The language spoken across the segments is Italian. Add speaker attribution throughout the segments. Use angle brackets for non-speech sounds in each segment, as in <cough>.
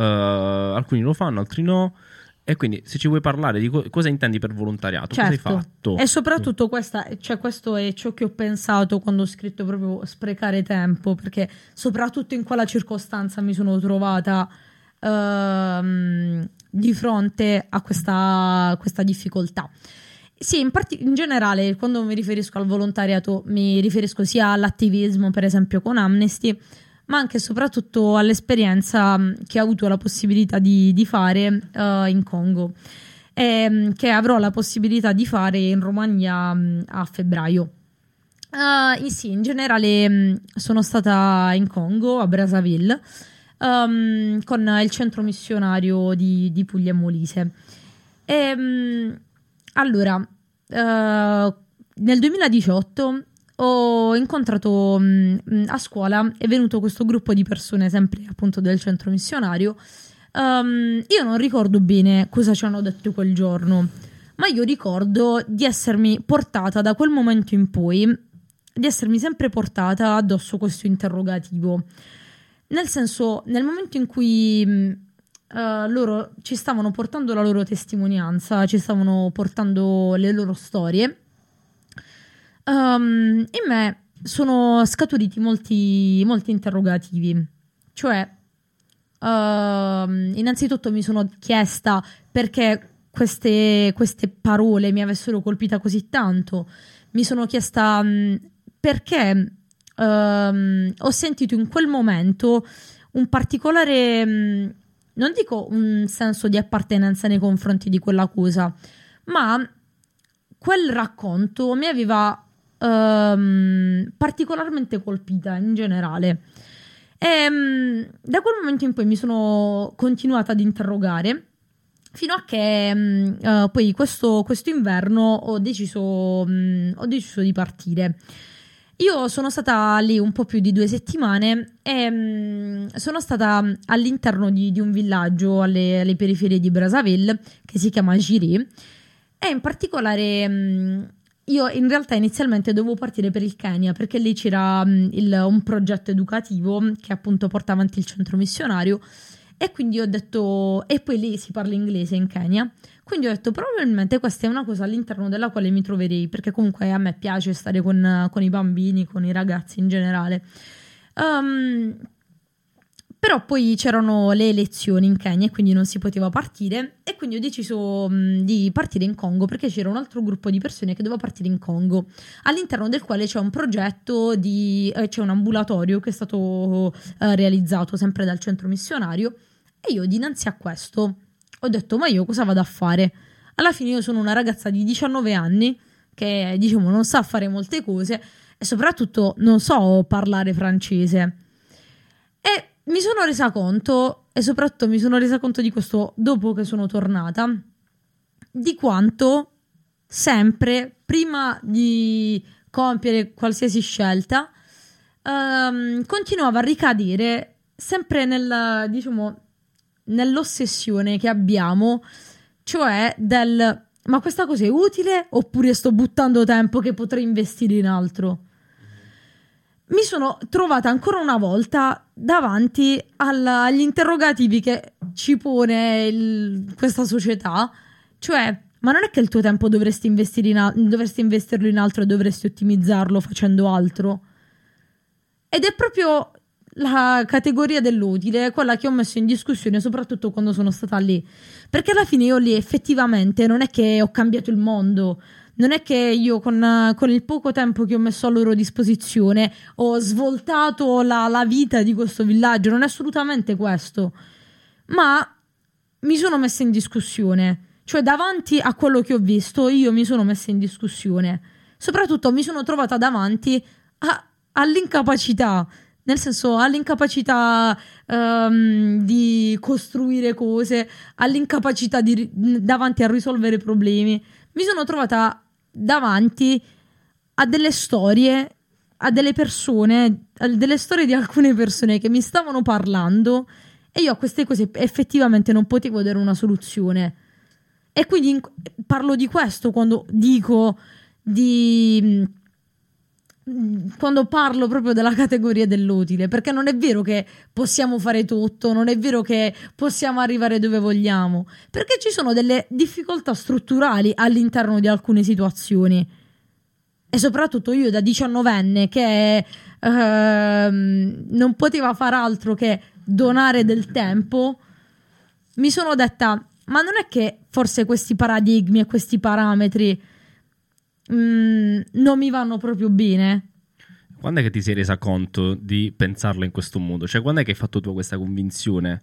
Speaker 1: uh, alcuni lo fanno, altri no. E quindi se ci vuoi parlare di co- cosa intendi per volontariato,
Speaker 2: certo.
Speaker 1: cosa hai fatto?
Speaker 2: E soprattutto questa, cioè questo è ciò che ho pensato quando ho scritto proprio sprecare tempo, perché soprattutto in quella circostanza mi sono trovata uh, di fronte a questa, questa difficoltà. Sì, in, part- in, generale, quando mi riferisco al volontariato, mi riferisco sia all'attivismo, per esempio con Amnesty, ma anche e soprattutto all'esperienza mm, che ho avuto la possibilità di, di fare uh, in Congo e um, che avrò la possibilità di fare in Romagna um, a febbraio. Uh, sì, in generale um, sono stata in Congo, a Brazzaville, con il centro missionario di, di Puglia e Molise. E, allora, uh, nel 2018 ho incontrato mh, mm, a scuola, è venuto questo gruppo di persone, sempre appunto del centro missionario. Um, io non ricordo bene cosa ci hanno detto quel giorno, ma io ricordo di essermi portata da quel momento in poi, di essermi sempre portata addosso questo interrogativo. Nel senso, nel momento in cui uh, loro ci stavano portando la loro testimonianza, ci stavano portando le loro storie, um, in me sono scaturiti molti, molti interrogativi. Cioè, uh, innanzitutto mi sono chiesta perché queste, queste, parole mi avessero colpita così tanto. Mi sono chiesta um, perché um, ho sentito in quel momento un particolare, um, non dico un senso di appartenenza nei confronti di quella cosa, ma quel racconto mi aveva um, particolarmente colpita in generale. E um, da quel momento in poi mi sono continuata ad interrogare fino a che um, uh, poi questo, questo, inverno ho deciso, ho deciso di partire. Io sono stata lì un po' più di due settimane e mh, sono stata all'interno di, di un villaggio alle, alle, periferie di Brazzaville che si chiama Giri e in particolare mh, io in realtà inizialmente dovevo partire per il Kenya perché lì c'era il, un progetto educativo che appunto porta avanti il centro missionario. E quindi ho detto e poi lì si parla inglese in Kenya. Quindi ho detto probabilmente questa è una cosa all'interno della quale mi troverei perché comunque a me piace stare con, con i bambini con i ragazzi in generale. Um, però poi c'erano le elezioni in Kenya e quindi non si poteva partire. E quindi ho deciso mh, di partire in Congo perché c'era un altro gruppo di persone che doveva partire in Congo all'interno del quale c'è un progetto di eh, c'è un ambulatorio che è stato eh, realizzato sempre dal centro missionario. E io dinanzi a questo ho detto ma io cosa vado a fare? Alla fine io sono una ragazza di 19 anni che diciamo non sa fare molte cose e soprattutto non so parlare francese. E mi sono resa conto, e soprattutto mi sono resa conto di questo dopo che sono tornata, di quanto sempre prima di compiere qualsiasi scelta um, continuavo a ricadere sempre nel, diciamo, nell'ossessione che abbiamo, cioè del ma questa cosa è utile oppure sto buttando tempo che potrei investire in altro? Mi sono trovata ancora una volta davanti alla, agli interrogativi che ci pone il, questa società, cioè, ma non è che il tuo tempo dovresti, in, dovresti investirlo in altro e dovresti ottimizzarlo facendo altro? Ed è proprio la categoria dell'utile, quella che ho messo in discussione soprattutto quando sono stata lì. Perché alla fine io lì effettivamente non è che ho cambiato il mondo, non è che io con, con, il poco tempo che ho messo a loro disposizione ho svoltato la, la vita di questo villaggio, non è assolutamente questo, ma mi sono messa in discussione, cioè davanti a quello che ho visto io mi sono messa in discussione, soprattutto mi sono trovata davanti a, all'incapacità nel senso all'incapacità um, di costruire cose, all'incapacità di, davanti a risolvere problemi. Mi sono trovata davanti a delle storie, a delle persone, a delle storie di alcune persone che mi stavano parlando e io a queste cose effettivamente non potevo dare una soluzione. E quindi in, parlo di questo quando dico di, quando parlo proprio della categoria dell'utile, perché non è vero che possiamo fare tutto, non è vero che possiamo arrivare dove vogliamo, perché ci sono delle difficoltà strutturali all'interno di alcune situazioni. E soprattutto io da diciannovenne che ehm, non poteva far altro che donare del tempo, mi sono detta, ma non è che forse questi paradigmi e questi parametri mm, non mi vanno proprio bene?
Speaker 1: Quando è che ti sei resa conto di pensarla in questo modo? Cioè, quando è che hai fatto tu questa convinzione?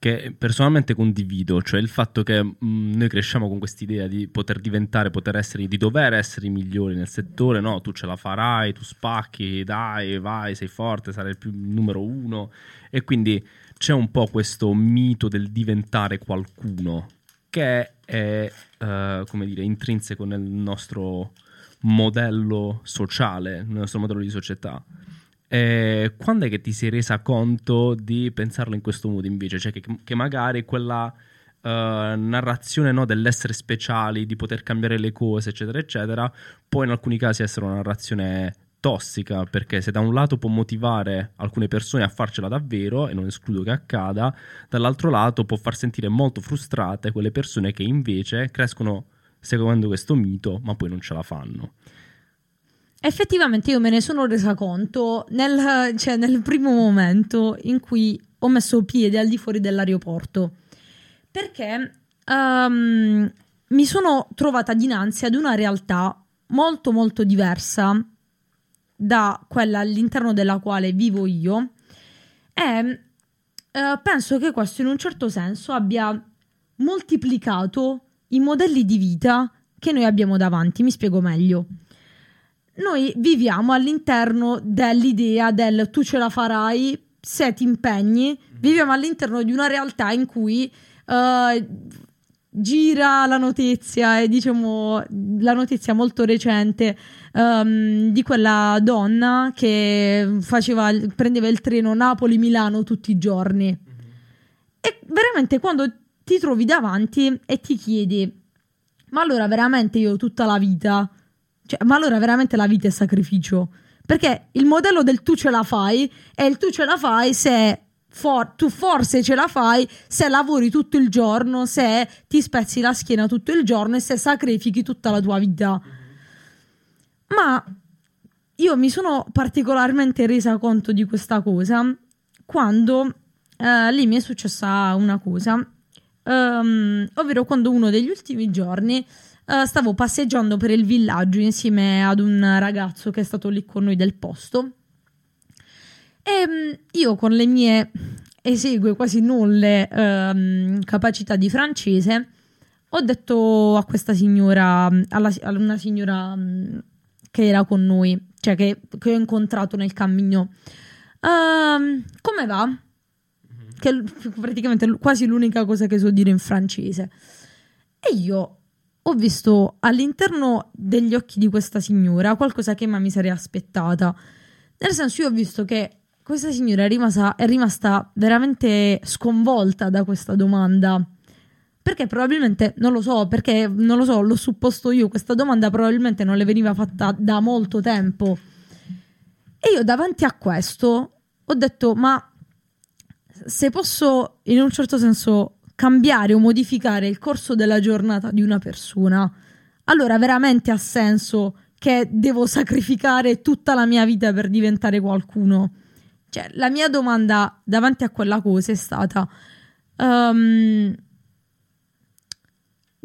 Speaker 1: Che personalmente condivido, cioè il fatto che mh, noi cresciamo con quest'idea di poter diventare, poter essere, di dover essere i migliori nel settore, no? Tu ce la farai, tu spacchi, dai, vai, sei forte, sarai il, più, numero uno. E quindi c'è un po' questo mito del diventare qualcuno che è, uh, come dire, intrinseco nel nostro modello sociale, nel nostro modello di società. E quando è che ti sei resa conto di pensarlo in questo modo invece? Cioè che, che magari quella uh, narrazione no, dell'essere speciali, di poter cambiare le cose, eccetera, eccetera, può in alcuni casi essere una narrazione tossica perché se da un lato può motivare alcune persone a farcela davvero e non escludo che accada, dall'altro lato può far sentire molto frustrate quelle persone che invece crescono seguendo questo mito ma poi non ce la fanno.
Speaker 2: Effettivamente io me ne sono resa conto nel, cioè, nel primo momento in cui ho messo piede al di fuori dell'aeroporto perché um, mi sono trovata dinanzi ad una realtà molto molto diversa da quella all'interno della quale vivo io e eh, penso che questo in un certo senso abbia moltiplicato i modelli di vita che noi abbiamo davanti. Mi spiego meglio. Noi viviamo all'interno dell'idea del tu ce la farai se ti impegni, viviamo all'interno di una realtà in cui uh, gira la notizia e diciamo la notizia molto recente um, di quella donna che faceva, prendeva il treno Napoli-Milano tutti i giorni. Mm-hmm. E veramente quando ti trovi davanti e ti chiedi, ma allora veramente io tutta la vita, cioè, ma allora veramente la vita è sacrificio? Perché il modello del tu ce la fai è il tu ce la fai se For- tu forse ce la fai se lavori tutto il giorno, se ti spezzi la schiena tutto il giorno e se sacrifichi tutta la tua vita. Ma io mi sono particolarmente resa conto di questa cosa quando eh, lì mi è successa una cosa, um, ovvero quando uno degli ultimi giorni uh, stavo passeggiando per il villaggio insieme ad un ragazzo che è stato lì con noi del posto. E um, io con le mie esegue quasi nulle um, capacità di francese ho detto a questa signora, alla, a una signora che era con noi, cioè che, che ho incontrato nel cammino. Uh, come va? Mm-hmm. Che è praticamente quasi l'unica cosa che so dire in francese. E io ho visto all'interno degli occhi di questa signora qualcosa che mai mi sarei aspettata. Nel senso, io ho visto che questa signora è rimasta, è rimasta veramente sconvolta da questa domanda. Perché probabilmente, non lo so, perché non lo so, l'ho supposto io, questa domanda probabilmente non le veniva fatta da molto tempo. E io davanti a questo ho detto, ma se posso in un certo senso cambiare o modificare il corso della giornata di una persona, allora veramente ha senso che devo sacrificare tutta la mia vita per diventare qualcuno. Cioè, la mia domanda davanti a quella cosa è stata... Um,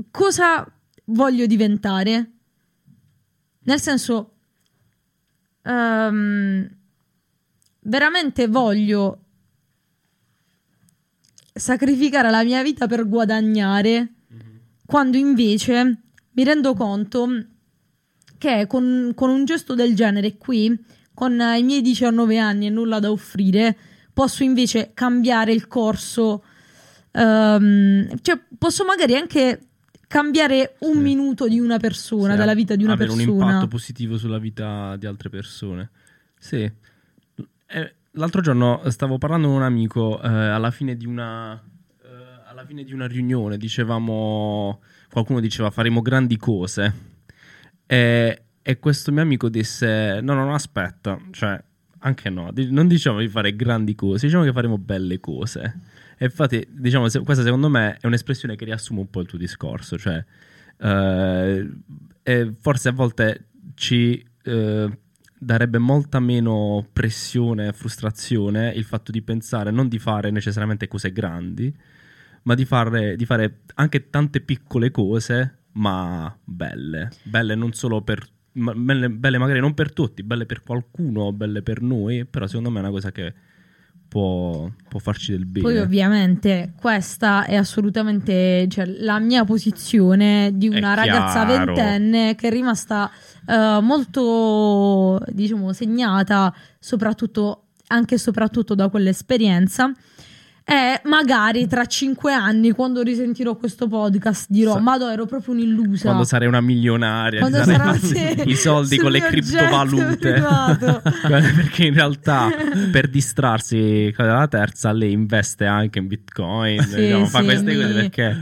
Speaker 2: cosa voglio diventare? Nel senso, um, veramente voglio sacrificare la mia vita per guadagnare, mm-hmm. quando invece mi rendo conto che con, con, un gesto del genere qui, con i miei 19 anni e nulla da offrire, posso invece cambiare il corso. Um, cioè, posso magari anche cambiare un sì. minuto di una persona, sì, della vita di una
Speaker 1: avere
Speaker 2: persona.
Speaker 1: un impatto positivo sulla vita di altre persone. Sì. Eh, l'altro giorno stavo parlando con un amico eh, alla, fine di una, eh, alla fine di una riunione, dicevamo, qualcuno diceva faremo grandi cose. E, e questo mio amico disse: No, no, no, aspetta, cioè, anche no, non diciamo di fare grandi cose, diciamo che faremo belle cose. E infatti, diciamo, se- questa secondo me è un'espressione che riassume un po' il tuo discorso, cioè, eh, forse a volte ci eh, darebbe molta meno pressione e frustrazione il fatto di pensare non di fare necessariamente cose grandi, ma di fare, di fare anche tante piccole cose, ma belle. Belle non solo per... ma- Belle, belle magari non per tutti, belle per qualcuno, belle per noi, però secondo me è una cosa che può, può farci del bene.
Speaker 2: Poi ovviamente questa è assolutamente cioè, la mia posizione di una ragazza ventenne che è rimasta eh, molto, diciamo, segnata soprattutto anche e soprattutto da quell'esperienza. E magari tra cinque anni, quando risentirò questo podcast, dirò:
Speaker 1: Sa-
Speaker 2: Madò, ero proprio un'illusa.
Speaker 1: Quando sarei una milionaria,
Speaker 2: Quando sarà- sì,
Speaker 1: i soldi con le criptovalute. <laughs> Perché in realtà per distrarsi con la terza lei investe anche in bitcoin,
Speaker 2: Sì,
Speaker 1: diciamo, fa
Speaker 2: sì,
Speaker 1: queste
Speaker 2: mi-
Speaker 1: cose perché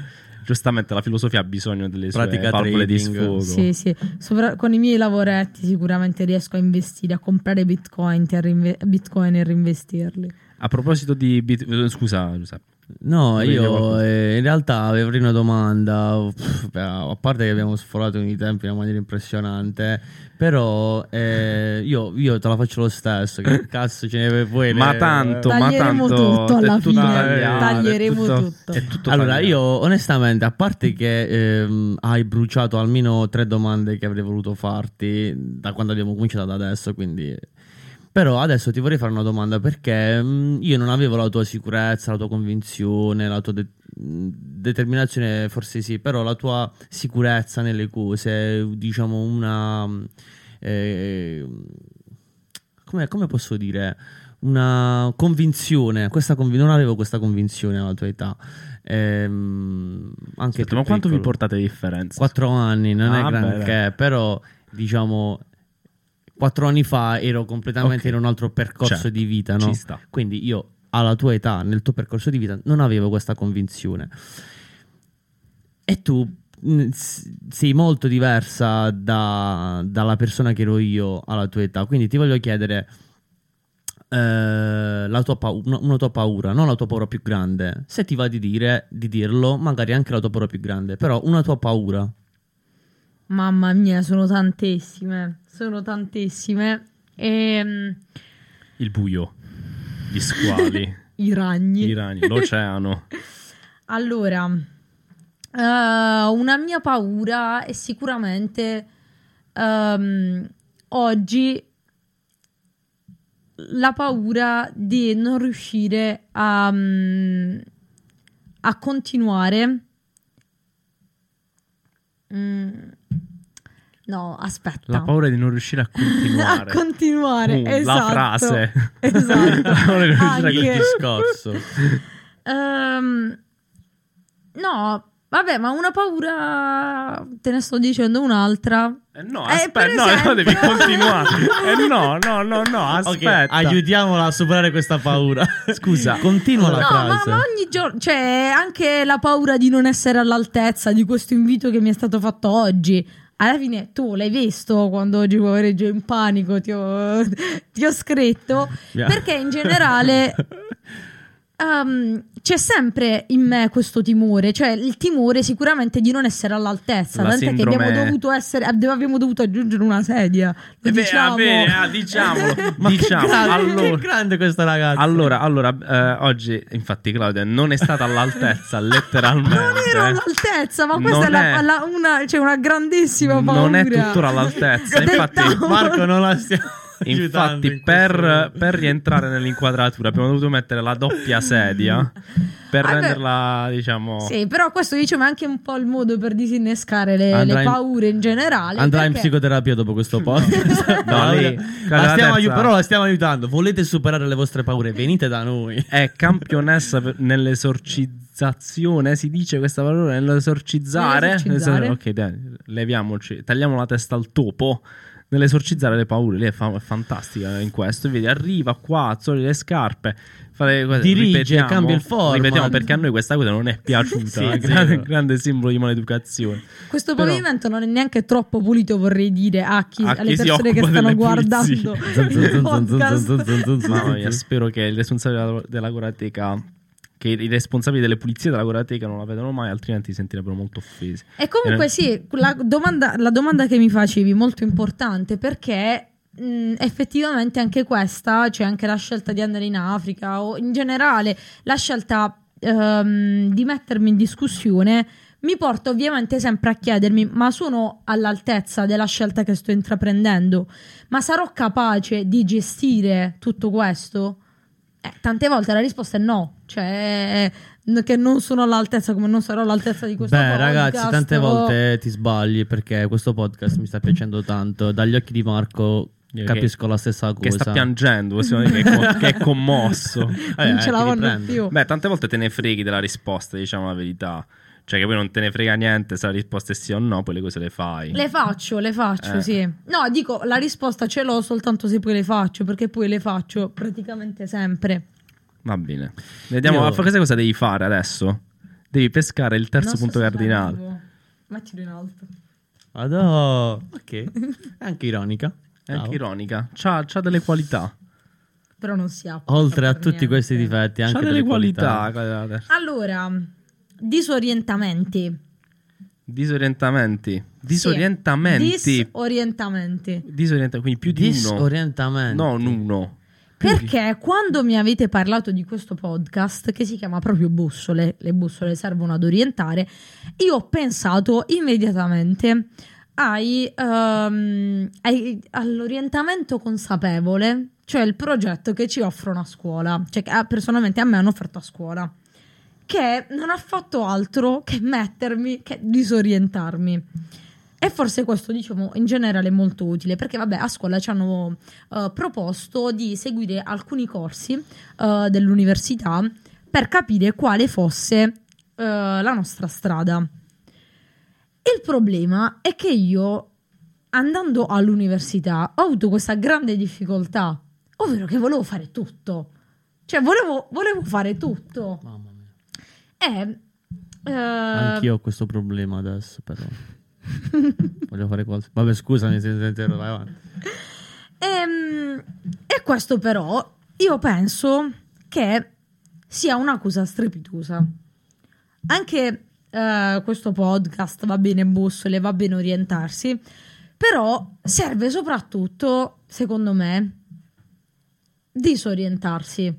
Speaker 1: giustamente la filosofia ha bisogno delle sue
Speaker 3: Pratica
Speaker 1: valvole di
Speaker 3: trading.
Speaker 1: sfogo.
Speaker 2: Sì, sì. Sopra- con i miei lavoretti sicuramente riesco a investire, a comprare bitcoin, e a rinve- bitcoin e reinvestirli.
Speaker 1: A proposito di bit- scusa, Giuseppe.
Speaker 3: No, io eh, in realtà avevo una domanda, pff, a parte che abbiamo sforato i tempi in una maniera impressionante, però eh, io, io te la faccio lo stesso, che <laughs> cazzo ce ne vuoi?
Speaker 1: Ma
Speaker 3: le-
Speaker 1: tanto, ma
Speaker 2: Taglieremo
Speaker 1: tanto
Speaker 2: tutto alla fine,
Speaker 1: tagliato,
Speaker 2: taglieremo
Speaker 1: tutto-
Speaker 2: tutto.
Speaker 1: è tutto
Speaker 3: Allora,
Speaker 1: tagliato.
Speaker 3: io onestamente, a parte che ehm, hai bruciato almeno tre domande che avrei voluto farti da quando abbiamo cominciato ad adesso, quindi... Però adesso ti vorrei fare una domanda perché mm, io non avevo la tua sicurezza, la tua convinzione, la tua de- mm, determinazione, forse sì, però la tua sicurezza nelle cose, diciamo una... mm, eh, come, come posso dire? Una convinzione, questa convi- non avevo questa convinzione alla tua età. Ehm, anche
Speaker 1: Aspetta, ma quanto vi
Speaker 3: piccolo.
Speaker 1: portate di differenza?
Speaker 3: Quattro anni, non
Speaker 1: Ah,
Speaker 3: è granché, però diciamo quattro anni fa ero completamente
Speaker 1: Ok.
Speaker 3: in un altro percorso
Speaker 1: Certo,
Speaker 3: di vita, no? Quindi io alla tua età, nel tuo percorso di vita, non avevo questa convinzione. E tu s- sei molto diversa da- dalla persona che ero io alla tua età. Quindi ti voglio chiedere eh, la tua pau- una, una tua paura, non la tua paura più grande. Se ti va di dire, di dirlo, magari anche la tua paura più grande, però una tua paura.
Speaker 2: Mamma mia, sono tantissime, sono tantissime. E,
Speaker 1: Il buio, gli squali, <laughs>
Speaker 2: I ragni.
Speaker 1: i ragni, l'oceano. <laughs>
Speaker 2: Allora, eh, una mia paura è sicuramente ehm, oggi la paura di non riuscire a, mm, a continuare. Mm, no, aspetta.
Speaker 1: La paura di non riuscire a continuare. <laughs>
Speaker 2: a continuare,
Speaker 1: Uh, la
Speaker 2: esatto.
Speaker 1: frase. <laughs>
Speaker 2: Esatto. <laughs>
Speaker 1: La paura di non riuscire a
Speaker 2: Anche-
Speaker 3: Il discorso.
Speaker 2: Ehm, no, vabbè, ma una paura. Te ne sto dicendo un'altra.
Speaker 1: Eh no,
Speaker 2: Eh,
Speaker 1: aspetta,
Speaker 2: per
Speaker 1: no, no,
Speaker 2: esempio-
Speaker 1: devi continuare. Eh no, no, no, no, aspetta.
Speaker 3: aiutiamola a superare questa paura.
Speaker 1: Scusa.
Speaker 3: continua la
Speaker 2: No, ma,
Speaker 3: frase.
Speaker 2: ma ogni giorno, cioè, anche la paura di non essere all'altezza di questo invito che mi è stato fatto oggi. Alla fine tu l'hai visto quando oggi pomeriggio in panico ti ho, <laughs> ti ho scritto.
Speaker 3: Yeah.
Speaker 2: Perché in generale <laughs> ehm, c'è sempre in me questo timore, cioè il timore sicuramente di non essere all'altezza.
Speaker 1: La
Speaker 2: Tant'è che
Speaker 1: sindrome-
Speaker 2: abbiamo dovuto essere, abbiamo dovuto aggiungere una sedia. Lo
Speaker 1: Eh beh,
Speaker 2: diciamo.
Speaker 1: va bene, ah, diciamolo. <laughs>
Speaker 3: Ma
Speaker 1: diciamo.
Speaker 3: che, grande,
Speaker 1: allora,
Speaker 3: che grande questa ragazza.
Speaker 1: allora, allora, eh, oggi, infatti, Claudia non è stata all'altezza, <laughs> letteralmente.
Speaker 2: Non ero all'altezza, ma questa
Speaker 1: Non
Speaker 2: è, la-
Speaker 1: è-
Speaker 2: la- una, cioè una grandissima paura.
Speaker 1: Non è tuttora all'altezza. <laughs> Infatti.
Speaker 3: Marco non la stiamo <laughs>
Speaker 1: Infatti,
Speaker 3: in
Speaker 1: per, per rientrare nell'inquadratura abbiamo dovuto mettere la doppia sedia <laughs> per
Speaker 2: Ah, beh.
Speaker 1: renderla, diciamo.
Speaker 2: Sì, però questo diciamo è anche un po' il modo per disinnescare le, le
Speaker 3: in-
Speaker 2: paure in generale.
Speaker 3: Andrà in
Speaker 2: perché-
Speaker 3: psicoterapia dopo questo <laughs> podcast.
Speaker 1: No, lei-
Speaker 3: la
Speaker 1: la
Speaker 3: stiamo
Speaker 1: terza-
Speaker 3: aiu- però la stiamo aiutando. Volete superare le vostre paure? Venite da noi.
Speaker 1: È campionessa per- nell'esorcizzazione, si dice questa parola, nell'esorcizzare.
Speaker 2: Nell'esorcizzare.
Speaker 1: Ok, dai, leviamoci, tagliamo la testa al topo. Nell'esorcizzare le paure. Lei è, fa- è fantastica in questo. Vedi, arriva qua, azzoli le scarpe. Fare cose,
Speaker 3: Dirige,
Speaker 1: ripetiamo,
Speaker 3: cambia il format.
Speaker 1: Ripetiamo perché a noi questa cosa non è piaciuta.
Speaker 3: Sì,
Speaker 1: è grande, grande simbolo di maleducazione.
Speaker 2: Questo
Speaker 1: Però-
Speaker 2: pavimento non è neanche troppo pulito, vorrei dire, a chi,
Speaker 1: A
Speaker 2: alle
Speaker 1: chi
Speaker 2: persone che stanno guardando
Speaker 1: Mamma mia, spero che il responsabile della, della Gorateca, che i responsabili delle pulizie della Gorateca non la vedano mai, altrimenti si sentirebbero molto offesi.
Speaker 2: E comunque
Speaker 1: Eh.
Speaker 2: sì, la domanda, la domanda che mi facevi molto importante perché mh, effettivamente anche questa, cioè anche la scelta di andare in Africa o in generale la scelta ehm, di mettermi in discussione mi porta ovviamente sempre a chiedermi ma sono all'altezza della scelta che sto intraprendendo? Ma sarò capace di gestire tutto questo? Eh, tante volte la risposta è no, cioè che non sono all'altezza come non sarò all'altezza di questo
Speaker 3: Beh,
Speaker 2: podcast.
Speaker 3: ragazzi, tante volte ti sbagli perché questo podcast mi sta piacendo tanto. Dagli occhi di Marco
Speaker 1: Che-
Speaker 3: capisco la stessa cosa.
Speaker 1: Che sta piangendo, possiamo dire che è, co- <laughs> che è commosso.
Speaker 3: Eh,
Speaker 2: non ce
Speaker 3: eh,
Speaker 2: la vanno più.
Speaker 1: Beh, tante volte te ne freghi della risposta, diciamo la verità. Cioè che poi non te ne frega niente se la risposta è sì o no, poi le cose le fai.
Speaker 2: Le faccio, le faccio,
Speaker 1: Eh.
Speaker 2: sì. No, dico, la risposta ce l'ho soltanto se poi le faccio, perché poi le faccio praticamente sempre.
Speaker 1: Va bene. Vediamo,
Speaker 3: Io-
Speaker 1: a cosa cosa devi fare adesso? Devi pescare il terzo
Speaker 2: Non
Speaker 1: punto cardinale.
Speaker 2: Mettilo in alto.
Speaker 3: Adò. Ok. <laughs> È anche ironica.
Speaker 1: È anche ironica. C'ha, c'ha delle qualità.
Speaker 2: Però non si applica
Speaker 3: Oltre a tutti
Speaker 2: niente.
Speaker 3: questi difetti, anche
Speaker 1: C'ha delle,
Speaker 3: delle
Speaker 1: qualità.
Speaker 3: qualità.
Speaker 2: Allora, disorientamenti.
Speaker 1: Disorientamenti.
Speaker 2: Sì.
Speaker 1: Disorientamenti.
Speaker 2: Disorientamenti.
Speaker 1: Disorientamenti, quindi più di uno.
Speaker 3: Disorientamento.
Speaker 1: Non uno.
Speaker 2: Perché quando mi avete parlato di questo podcast che si chiama proprio Bussole, le bussole servono ad orientare, io ho pensato immediatamente ai, ehm, ai- all'orientamento consapevole, cioè il progetto che ci offrono a scuola, cioè che ah, personalmente a me hanno offerto a scuola, che non ha fatto altro che mettermi, che disorientarmi. E forse questo, diciamo, in generale è molto utile perché, vabbè, a scuola ci hanno eh, proposto di seguire alcuni corsi eh, dell'università per capire quale fosse eh, la nostra strada. Il problema è che io, andando all'università, ho avuto questa grande difficoltà, ovvero che volevo fare tutto. Cioè, volevo, volevo fare tutto.
Speaker 3: Mamma mia.
Speaker 2: E... eh,
Speaker 3: Anch'io ho questo problema adesso, però. <laughs> Voglio fare qualcosa. Vabbè, scusami se se- vai avanti.
Speaker 2: Ehm, e questo però io penso che sia un'accusa strepitosa. Anche eh, questo podcast va bene bussole, va bene orientarsi, però serve soprattutto, secondo me, disorientarsi.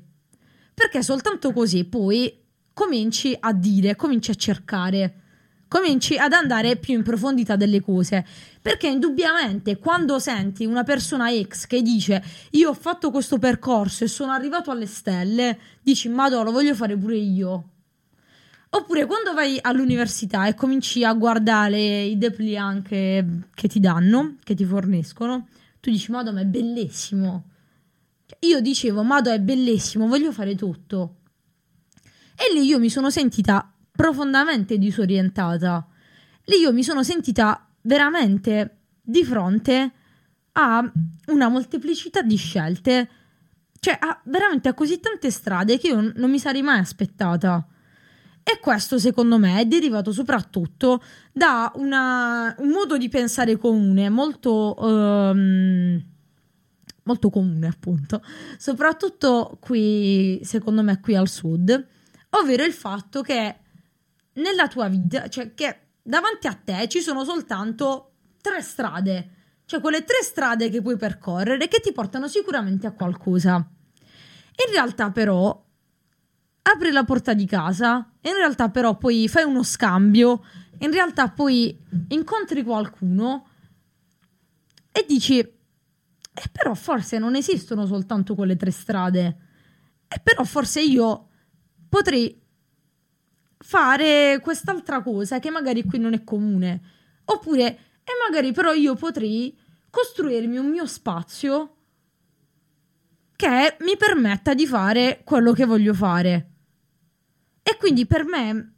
Speaker 2: Perché soltanto così poi cominci a dire, cominci a cercare, cominci ad andare più in profondità delle cose. Perché indubbiamente quando senti una persona ex che dice io ho fatto questo percorso e sono arrivato alle stelle, dici madonna lo voglio fare pure io. Oppure quando vai all'università e cominci a guardare i dépliant che, che ti danno, che ti forniscono, tu dici madonna è bellissimo. Cioè, Io dicevo madonna è bellissimo, voglio fare tutto. E lì io mi sono sentita profondamente disorientata. Lì io mi sono sentita veramente di fronte a una molteplicità di scelte, cioè a, veramente a così tante strade che io non mi sarei mai aspettata. E questo secondo me è derivato soprattutto da una- un modo di pensare comune, molto, ehm, molto comune appunto, soprattutto qui, secondo me, qui al sud, ovvero il fatto che nella tua vita, cioè che davanti a te ci sono soltanto tre strade, cioè quelle tre strade che puoi percorrere che ti portano sicuramente a qualcosa. In realtà però apri la porta di casa, in realtà però poi fai uno scambio, in realtà poi incontri qualcuno e dici, eh però forse non esistono soltanto quelle tre strade, e però forse io potrei fare quest'altra cosa che magari qui non è comune, oppure, e magari però io potrei costruirmi un mio spazio che mi permetta di fare quello che voglio fare. E quindi per me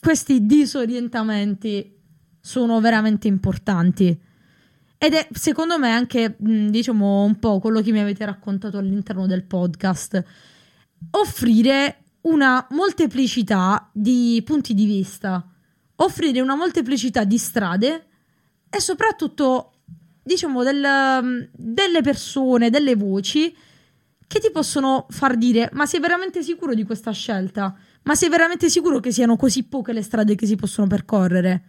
Speaker 2: questi disorientamenti sono veramente importanti. ed è secondo me anche, diciamo, un po' quello che mi avete raccontato all'interno del podcast. Offrire una molteplicità di punti di vista, offrire una molteplicità di strade e soprattutto, diciamo, del- delle persone, delle voci che ti possono far dire: Ma sei veramente sicuro di questa scelta? Ma sei veramente sicuro che siano così poche le strade che si possono percorrere?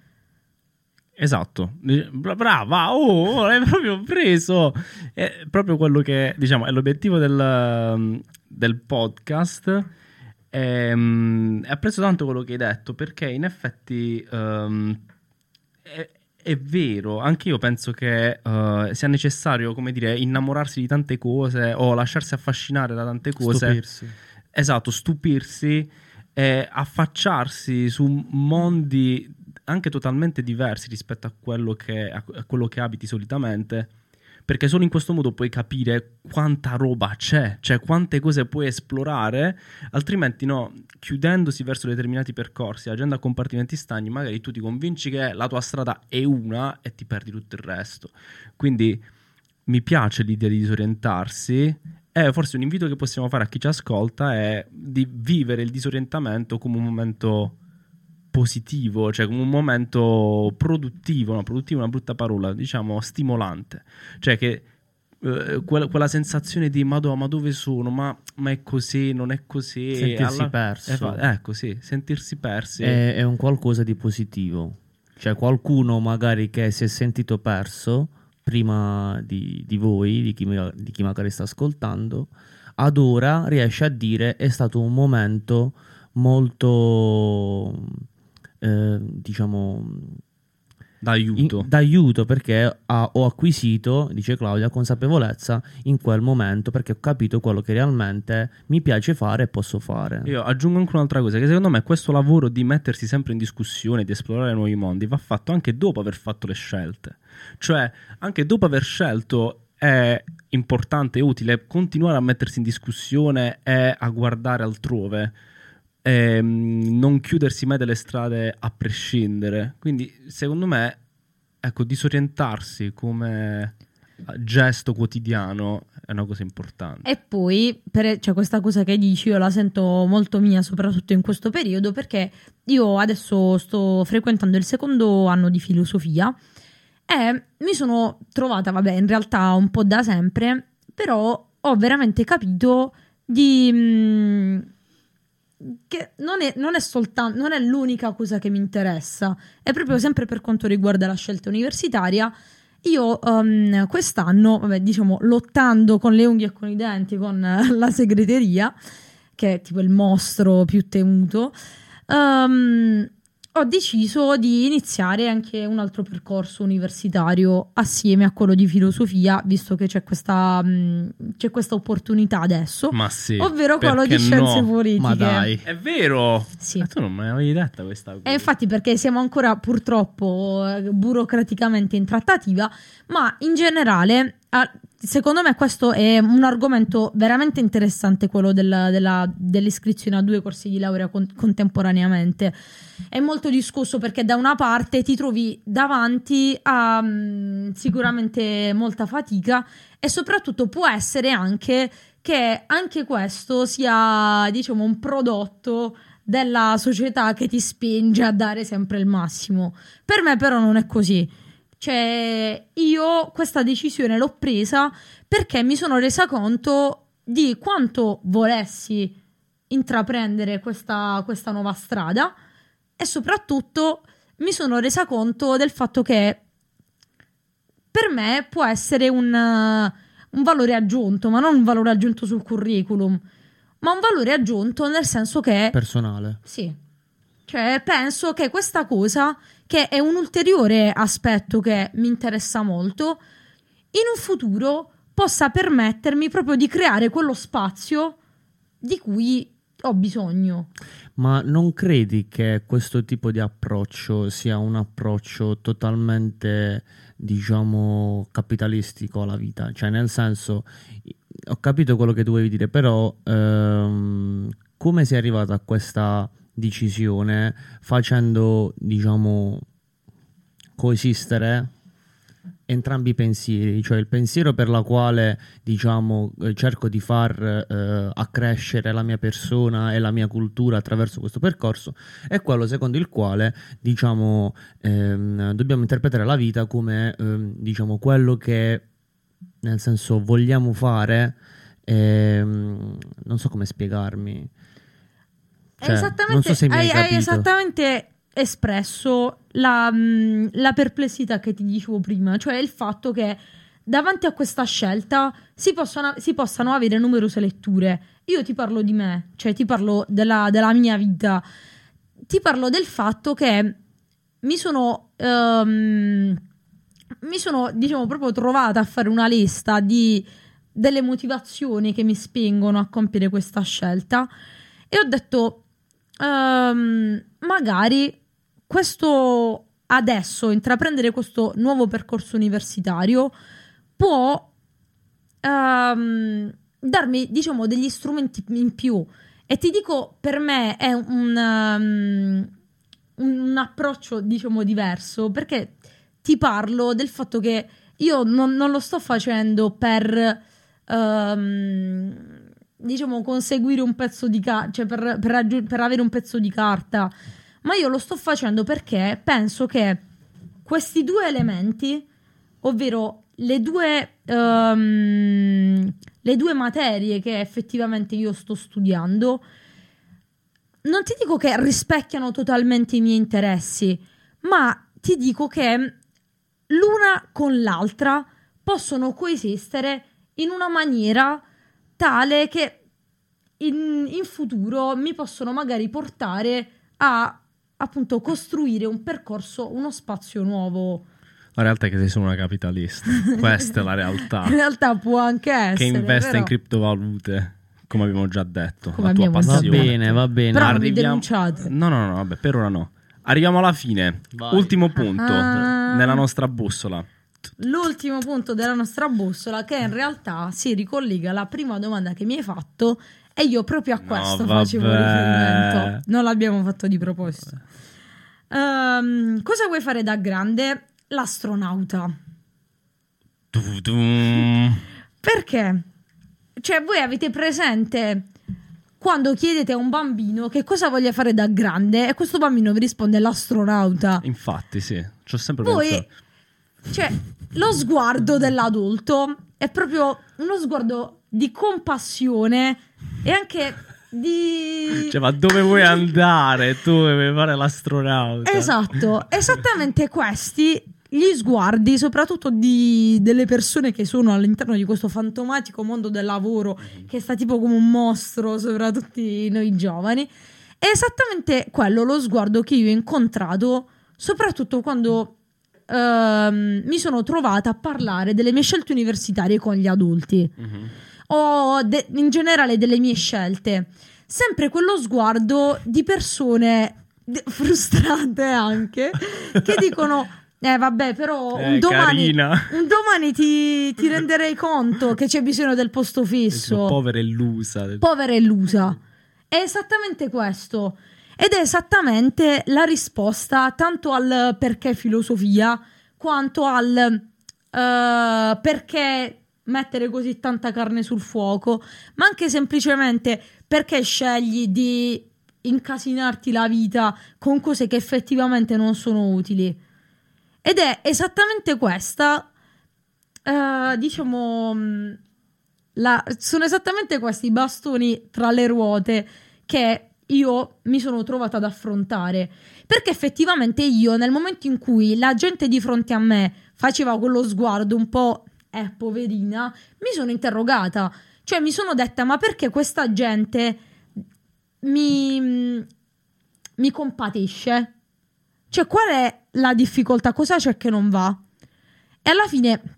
Speaker 1: Esatto, Bra- brava, oh, l'hai proprio preso. È proprio quello che diciamo è l'obiettivo del, del podcast. E, e apprezzo tanto quello che hai detto perché in effetti ehm, è, è vero, anche io penso che eh, sia necessario, come dire, innamorarsi di tante cose o lasciarsi affascinare da tante cose.
Speaker 3: Stupirsi.
Speaker 1: Esatto, stupirsi e affacciarsi su mondi anche totalmente diversi rispetto a quello che, a quello che abiti solitamente. Perché solo in questo modo puoi capire quanta roba c'è, cioè quante cose puoi esplorare, altrimenti no, chiudendosi verso determinati percorsi, agendo a compartimenti stagni, magari tu ti convinci che la tua strada è una e ti perdi tutto il resto. Quindi mi piace l'idea di disorientarsi e forse un invito che possiamo fare a chi ci ascolta è di vivere il disorientamento come un momento positivo, cioè come un momento produttivo, no, produttivo è una brutta parola, diciamo stimolante, cioè che eh, quella, quella sensazione di ma, do- ma dove sono, ma, ma è così, non è così,
Speaker 3: Sentirsi
Speaker 1: alla-
Speaker 3: perso.
Speaker 1: eh, ecco sì, sentirsi persi.
Speaker 3: È, è un qualcosa di positivo. Cioè qualcuno magari che si è sentito perso prima di, di voi, di chi, di chi magari sta ascoltando, ad ora riesce a dire è stato un momento molto, eh, diciamo,
Speaker 1: d'aiuto.
Speaker 3: in- d'aiuto perché ha- ho acquisito, dice Claudia, consapevolezza in quel momento perché ho capito quello che realmente mi piace fare e posso fare.
Speaker 1: Io aggiungo anche un'altra cosa, che secondo me questo lavoro di mettersi sempre in discussione, di esplorare nuovi mondi, va fatto anche dopo aver fatto le scelte. Cioè, anche dopo aver scelto è importante e utile continuare a mettersi in discussione e a guardare altrove. Ehm, non chiudersi mai delle strade a prescindere. Quindi, secondo me, ecco, disorientarsi come gesto quotidiano è una cosa importante.
Speaker 2: E poi, per, cioè, questa cosa che dici, io la sento molto mia, soprattutto in questo periodo, perché io adesso sto frequentando il secondo anno di filosofia e mi sono trovata, vabbè, in realtà un po' da sempre, però ho veramente capito di... mm, che non è, non è soltanto, non è l'unica cosa che mi interessa, è proprio sempre per quanto riguarda la scelta universitaria. Io um, quest'anno, vabbè, diciamo, lottando con le unghie e con i denti con <laughs> la segreteria, che è tipo il mostro più temuto, um, ho deciso di iniziare anche un altro percorso universitario assieme a quello di filosofia, visto che c'è questa, mm, c'è questa opportunità adesso,
Speaker 1: Ma sì.
Speaker 2: ovvero quello di scienze
Speaker 1: no?
Speaker 2: politiche.
Speaker 3: Ma dai.
Speaker 1: È vero!
Speaker 2: Sì.
Speaker 1: Ma tu non me l'avevi detta questa cosa.
Speaker 2: E infatti perché siamo ancora purtroppo eh, burocraticamente in trattativa, ma in generale, secondo me questo è un argomento veramente interessante, quello della- della- dell'iscrizione a due corsi di laurea con- contemporaneamente. È molto discusso perché da una parte ti trovi davanti a mm, sicuramente molta fatica e soprattutto può essere anche che anche questo sia, diciamo, un prodotto della società che ti spinge a dare sempre il massimo. Per me però non è così. Cioè, io questa decisione l'ho presa perché mi sono resa conto di quanto volessi intraprendere questa, questa nuova strada e soprattutto mi sono resa conto del fatto che per me può essere un, un valore aggiunto, ma non un valore aggiunto sul curriculum, ma un valore aggiunto nel senso che
Speaker 3: Personale.
Speaker 2: sì. Cioè, penso che questa cosa, che è un ulteriore aspetto che mi interessa molto, in un futuro possa permettermi proprio di creare quello spazio di cui ho bisogno.
Speaker 3: Ma non credi che questo tipo di approccio sia un approccio totalmente, diciamo, capitalistico alla vita? Cioè, nel senso, ho capito quello che tu volevi dire, però ehm, come sei arrivato a questa decisione facendo, diciamo, coesistere entrambi i pensieri, cioè il pensiero per la quale diciamo eh, cerco di far eh, accrescere la mia persona e la mia cultura attraverso questo percorso e quello secondo il quale diciamo ehm, dobbiamo interpretare la vita come ehm, diciamo quello che nel senso vogliamo fare ehm, non so come spiegarmi cioè,
Speaker 2: esattamente,
Speaker 3: so hai,
Speaker 2: hai, esattamente espresso la, mh, la perplessità che ti dicevo prima, cioè il fatto che davanti a questa scelta si, possono, si possano avere numerose letture. Io ti parlo di me, cioè ti parlo della, della mia vita, ti parlo del fatto che mi sono, ehm, mi sono, diciamo, proprio trovata a fare una lista di delle motivazioni che mi spingono a compiere questa scelta. E ho detto, ehm, magari questo adesso, intraprendere questo nuovo percorso universitario può ehm, darmi, diciamo, degli strumenti in più. E ti dico, per me è un, um, un approccio, diciamo, diverso, perché ti parlo del fatto che io non, non lo sto facendo per, ehm, diciamo, conseguire un pezzo di carta, cioè per, per, raggiung- per avere un pezzo di carta, ma io lo sto facendo perché penso che questi due elementi, ovvero le due, ehm, le due materie che effettivamente io sto studiando, non ti dico che rispecchiano totalmente i miei interessi, ma ti dico che l'una con l'altra possono coesistere in una maniera tale che in, in futuro mi possono magari portare a appunto costruire un percorso, uno spazio nuovo.
Speaker 1: La realtà è che sei solo una capitalista. <laughs> Questa è la realtà.
Speaker 2: In realtà può anche essere.
Speaker 1: che investe
Speaker 2: però-
Speaker 1: in criptovalute, come abbiamo già detto.
Speaker 2: Come
Speaker 1: la tua
Speaker 2: già
Speaker 3: va
Speaker 1: passione.
Speaker 3: bene va bene
Speaker 2: Però
Speaker 1: Arriviamo-
Speaker 2: denunciate.
Speaker 1: No, no, no, vabbè, per ora no. Arriviamo alla fine.
Speaker 3: Vai.
Speaker 1: Ultimo punto
Speaker 2: Ah.
Speaker 1: nella nostra bussola.
Speaker 2: L'ultimo punto della nostra bussola, che in realtà si ricollega alla prima domanda che mi hai fatto, e io proprio a
Speaker 1: No,
Speaker 2: questo
Speaker 1: vabbè.
Speaker 2: facevo riferimento. Non l'abbiamo fatto di proposito. Ehm, cosa vuoi fare da grande? L'astronauta.
Speaker 1: Tu-dum.
Speaker 2: Perché? Cioè, voi avete presente quando chiedete a un bambino che cosa voglia fare da grande e questo bambino vi risponde l'astronauta.
Speaker 1: Infatti, sì, ci ho sempre
Speaker 2: Voi,
Speaker 1: pensato.
Speaker 2: Cioè, lo sguardo dell'adulto è proprio uno sguardo di compassione e anche di...
Speaker 1: Cioè, ma dove vuoi andare? Tu vuoi fare l'astronauta?
Speaker 2: Esatto, esattamente questi gli sguardi, soprattutto di, delle persone che sono all'interno di questo fantomatico mondo del lavoro che sta tipo come un mostro sopra tutti noi giovani. È esattamente quello lo sguardo che io ho incontrato, soprattutto quando ehm, mi sono trovata a parlare delle mie scelte universitarie con gli adulti
Speaker 1: Mhm.
Speaker 2: o de- in generale delle mie scelte. Sempre quello sguardo di persone de- <laughs> frustrate anche che dicono: Eh, vabbè, però
Speaker 1: Eh,
Speaker 2: un domani, un domani ti, ti renderei conto che c'è bisogno del posto fisso.
Speaker 1: Povera illusa.
Speaker 2: Povera illusa. È esattamente questo. Ed è esattamente la risposta tanto al perché filosofia quanto al eh, perché mettere così tanta carne sul fuoco, ma anche semplicemente perché scegli di incasinarti la vita con cose che effettivamente non sono utili. Ed è esattamente questa, eh, diciamo, mh, la- sono esattamente questi bastoni tra le ruote che io mi sono trovata ad affrontare. Perché effettivamente io, nel momento in cui la gente di fronte a me faceva quello sguardo un po', eh, poverina, mi sono interrogata. Cioè, mi sono detta, ma perché questa gente mi, mi compatisce? Cioè, qual è la difficoltà? Cosa c'è che non va? E alla fine,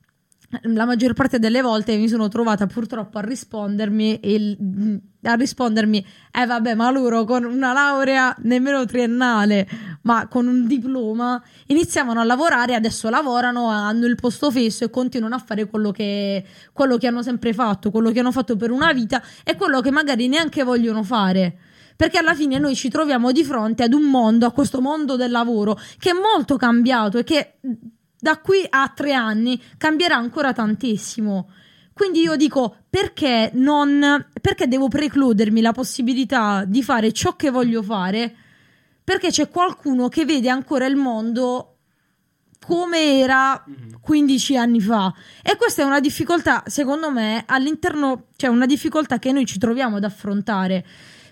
Speaker 2: la maggior parte delle volte mi sono trovata purtroppo a rispondermi, il- a rispondermi, eh vabbè, ma loro con una laurea nemmeno triennale, ma con un diploma, iniziavano a lavorare, adesso lavorano, hanno il posto fisso e continuano a fare quello che, quello che hanno sempre fatto, quello che hanno fatto per una vita e quello che magari neanche vogliono fare. Perché alla fine noi ci troviamo di fronte ad un mondo, a questo mondo del lavoro, che è molto cambiato e che da qui a tre anni cambierà ancora tantissimo. Quindi io dico perché non perché devo precludermi la possibilità di fare ciò che voglio fare? Perché c'è qualcuno che vede ancora il mondo come era 15 anni fa. E questa è una difficoltà, secondo me, all'interno, cioè una difficoltà che noi ci troviamo ad affrontare.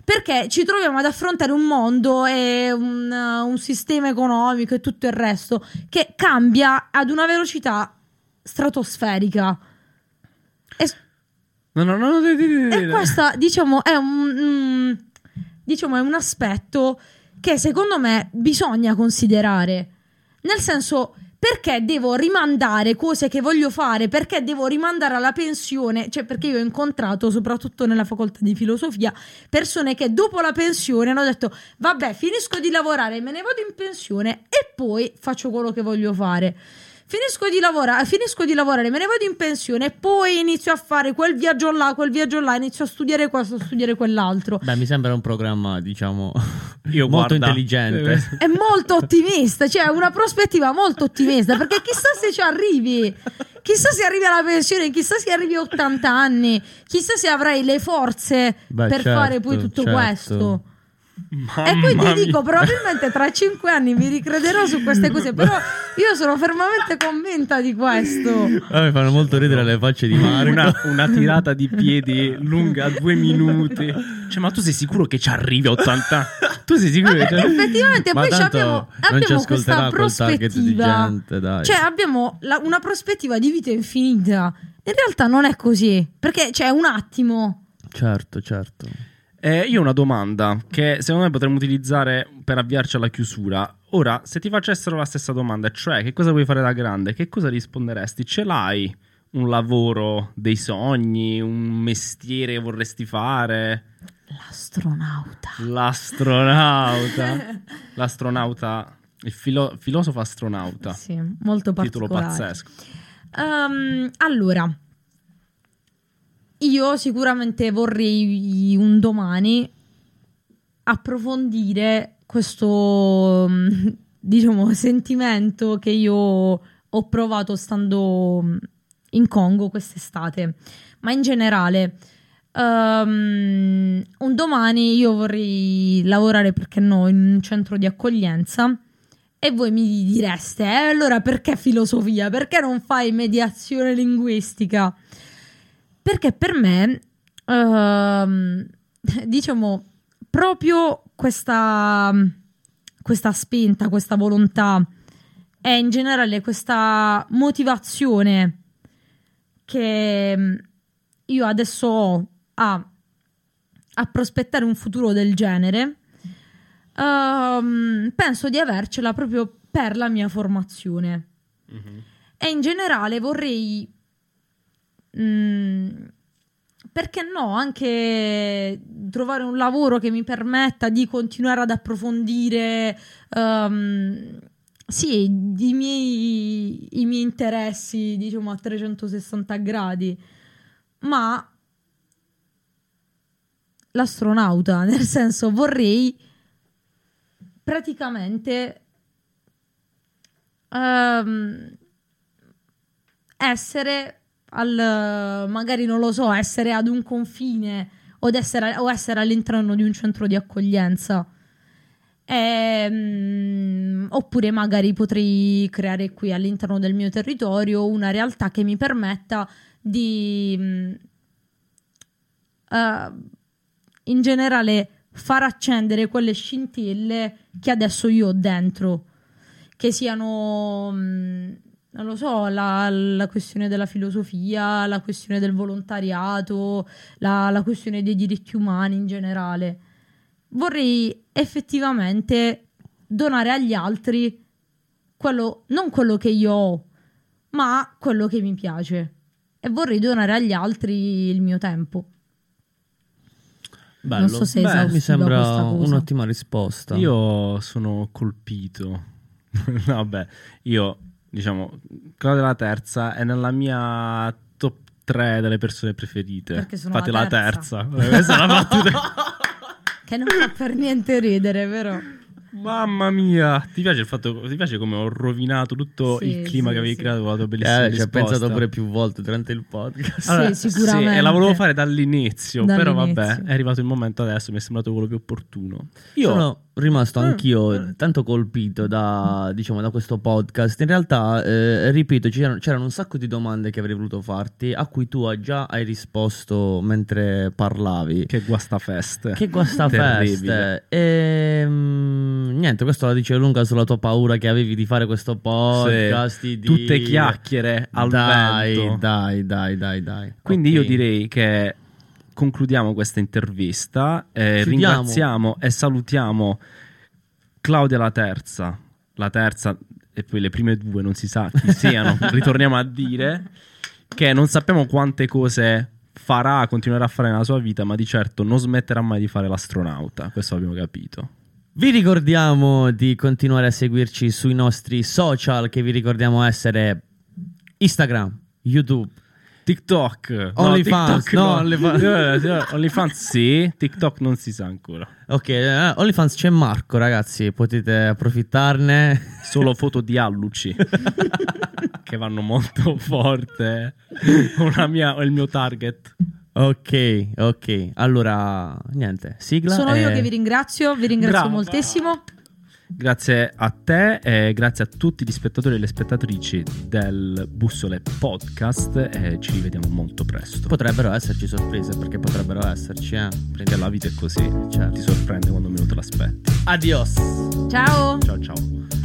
Speaker 2: Perché ci troviamo ad affrontare un mondo e un, un sistema economico e tutto il resto che cambia ad una velocità stratosferica. E,
Speaker 1: No, no, no,
Speaker 2: e questo, diciamo, è un, mm, diciamo, è un aspetto che secondo me bisogna considerare. Nel senso, perché devo rimandare cose che voglio fare? Perché devo rimandare alla pensione? Cioè, perché io ho incontrato, soprattutto nella facoltà di filosofia, persone che dopo la pensione hanno detto: Vabbè, finisco di lavorare, me ne vado in pensione e poi faccio quello che voglio fare. Finisco di, lavora- finisco di lavorare, me ne vado in pensione e poi inizio a fare quel viaggio là, quel viaggio là, inizio a studiare questo, a studiare quell'altro.
Speaker 3: Beh, mi sembra un programma, diciamo, <laughs>
Speaker 1: Io,
Speaker 3: molto
Speaker 1: guarda,
Speaker 3: intelligente. <laughs>
Speaker 2: è molto ottimista, cioè una prospettiva molto ottimista, perché chissà se ci arrivi, chissà se arrivi alla pensione, chissà se arrivi a 80 anni, chissà se avrai le forze
Speaker 3: Beh,
Speaker 2: per
Speaker 3: certo,
Speaker 2: fare poi tutto
Speaker 3: certo.
Speaker 2: questo.
Speaker 1: Mamma
Speaker 2: E quindi
Speaker 1: mia.
Speaker 2: dico, probabilmente tra 5 anni mi ricrederò su queste cose, <laughs> però io sono fermamente convinta di questo.
Speaker 3: A me fanno molto ridere le facce di Marco.
Speaker 1: una, una tirata di piedi lunga due minuti. Cioè, ma tu sei sicuro che ci arrivi a 80 anni? Tu sei sicuro che ci arrivi?
Speaker 2: Effettivamente
Speaker 3: Ma
Speaker 2: poi abbiamo,
Speaker 3: non ci
Speaker 2: abbiamo questa prospettiva.
Speaker 3: gente, dai.
Speaker 2: Cioè abbiamo la- una prospettiva di vita infinita. In realtà non è così, perché c'è un attimo.
Speaker 3: Certo, certo.
Speaker 1: Eh, io ho una domanda che secondo me potremmo utilizzare per avviarci alla chiusura. Ora, se ti facessero la stessa domanda, cioè che cosa vuoi fare da grande, che cosa risponderesti? Ce l'hai un lavoro dei sogni, un mestiere che vorresti fare?
Speaker 2: L'astronauta.
Speaker 1: L'astronauta. <laughs> L'astronauta, il filo- filosofo astronauta.
Speaker 2: Sì, molto
Speaker 1: Titolo
Speaker 2: particolare.
Speaker 1: pazzesco.
Speaker 2: Ehm, allora, io sicuramente vorrei un domani approfondire questo, mm, <laughs> diciamo, sentimento che io ho provato stando mm, in Congo quest'estate, ma in generale. ehm, un domani io vorrei lavorare, perché no, in un centro di accoglienza e voi mi direste, eh, allora perché filosofia? Perché non fai mediazione linguistica? Perché per me, ehm, <laughs> diciamo, proprio questa, questa spinta, questa volontà e in generale questa motivazione che mm, io adesso ho a, a prospettare un futuro del genere, ehm, penso di avercela proprio per la mia formazione. E in generale vorrei, mm, perché no, anche trovare un lavoro che mi permetta di continuare ad approfondire, ehm, sì, i miei, i miei interessi, diciamo, a 360 gradi, ma l'astronauta, <laughs> nel senso vorrei praticamente ehm, essere al magari non lo so, essere ad un confine o essere, o essere all'interno di un centro di accoglienza. Ehm, oppure magari potrei creare qui all'interno del mio territorio una realtà che mi permetta di mm, eh, in generale far accendere quelle scintille che adesso io ho dentro, che siano, mh, non lo so, la, la questione della filosofia, la questione del volontariato, la, la questione dei diritti umani in generale. Vorrei effettivamente donare agli altri quello, non quello che io ho, ma quello che mi piace. E vorrei donare agli altri il mio tempo.
Speaker 3: Bello.
Speaker 2: Non so se
Speaker 1: Beh,
Speaker 3: Mi sembra un'ottima risposta.
Speaker 1: Io sono colpito. <laughs> Vabbè, io diciamo, quella della terza è nella mia top 3 delle persone preferite.
Speaker 2: Perché sono
Speaker 1: Infatti
Speaker 2: la
Speaker 1: la
Speaker 2: terza.
Speaker 1: terza. <laughs> La battuta. <laughs>
Speaker 2: Che non fa per niente ridere, però.
Speaker 1: Mamma mia, ti piace il fatto ti piace come ho rovinato tutto
Speaker 2: Sì,
Speaker 1: il clima
Speaker 2: sì,
Speaker 1: che avevi
Speaker 2: sì.
Speaker 1: creato con la tua bellissima
Speaker 3: Eh, ci ho pensato pure più volte durante il podcast.
Speaker 1: Allora,
Speaker 2: Sì, sicuramente.
Speaker 1: e la volevo fare dall'inizio, però vabbè,
Speaker 2: Dall'inizio.
Speaker 1: è arrivato il momento adesso, mi è sembrato quello più opportuno. Io
Speaker 3: Sono rimasto
Speaker 1: Eh,
Speaker 3: anch'io
Speaker 1: eh.
Speaker 3: tanto colpito da, diciamo, da questo podcast. In realtà, eh, ripeto, c'erano, c'erano un sacco di domande che avrei voluto farti, a cui tu già hai risposto mentre parlavi.
Speaker 1: che guastafeste.
Speaker 3: Che guasta
Speaker 1: Terribile.
Speaker 3: feste. Mm, niente, questo la dice lunga sulla tua paura che avevi di fare questo podcast.
Speaker 1: Sì,
Speaker 3: di-
Speaker 1: Tutte chiacchiere al
Speaker 3: dai,
Speaker 1: vento.
Speaker 3: Dai, dai, dai, dai.
Speaker 1: Quindi
Speaker 3: Ok.
Speaker 1: io direi che concludiamo questa intervista, eh, ringraziamo e salutiamo Claudia la terza, la terza e poi le prime due non si sa chi <laughs> siano, ritorniamo a dire che non sappiamo quante cose farà, continuerà a fare nella sua vita, ma di certo non smetterà mai di fare l'astronauta, questo abbiamo capito.
Speaker 3: Vi ricordiamo di continuare a seguirci sui nostri social, che vi ricordiamo essere Instagram, YouTube.
Speaker 1: TikTok,
Speaker 3: OnlyFans, no, OnlyFans. <laughs>
Speaker 1: Eh, OnlyFans sì, TikTok non si sa ancora.
Speaker 3: Ok, eh, OnlyFans c'è Marco, ragazzi, potete approfittarne.
Speaker 1: Solo <laughs> foto di alluci <laughs> che vanno molto forte. Una mia, è il mio target.
Speaker 3: Ok, ok. Allora, niente, sigla.
Speaker 2: Sono
Speaker 3: e-
Speaker 2: io che vi ringrazio, vi ringrazio
Speaker 1: Brava.
Speaker 2: moltissimo.
Speaker 1: Grazie a te e grazie a tutti gli spettatori e le spettatrici del Bussole Podcast e ci rivediamo molto presto.
Speaker 3: Potrebbero esserci sorprese, perché potrebbero esserci, eh.
Speaker 1: Perché la vita è così,
Speaker 3: Certo.
Speaker 1: ti sorprende quando meno te l'aspetti.
Speaker 3: Adios.
Speaker 2: Ciao.
Speaker 1: Ciao ciao.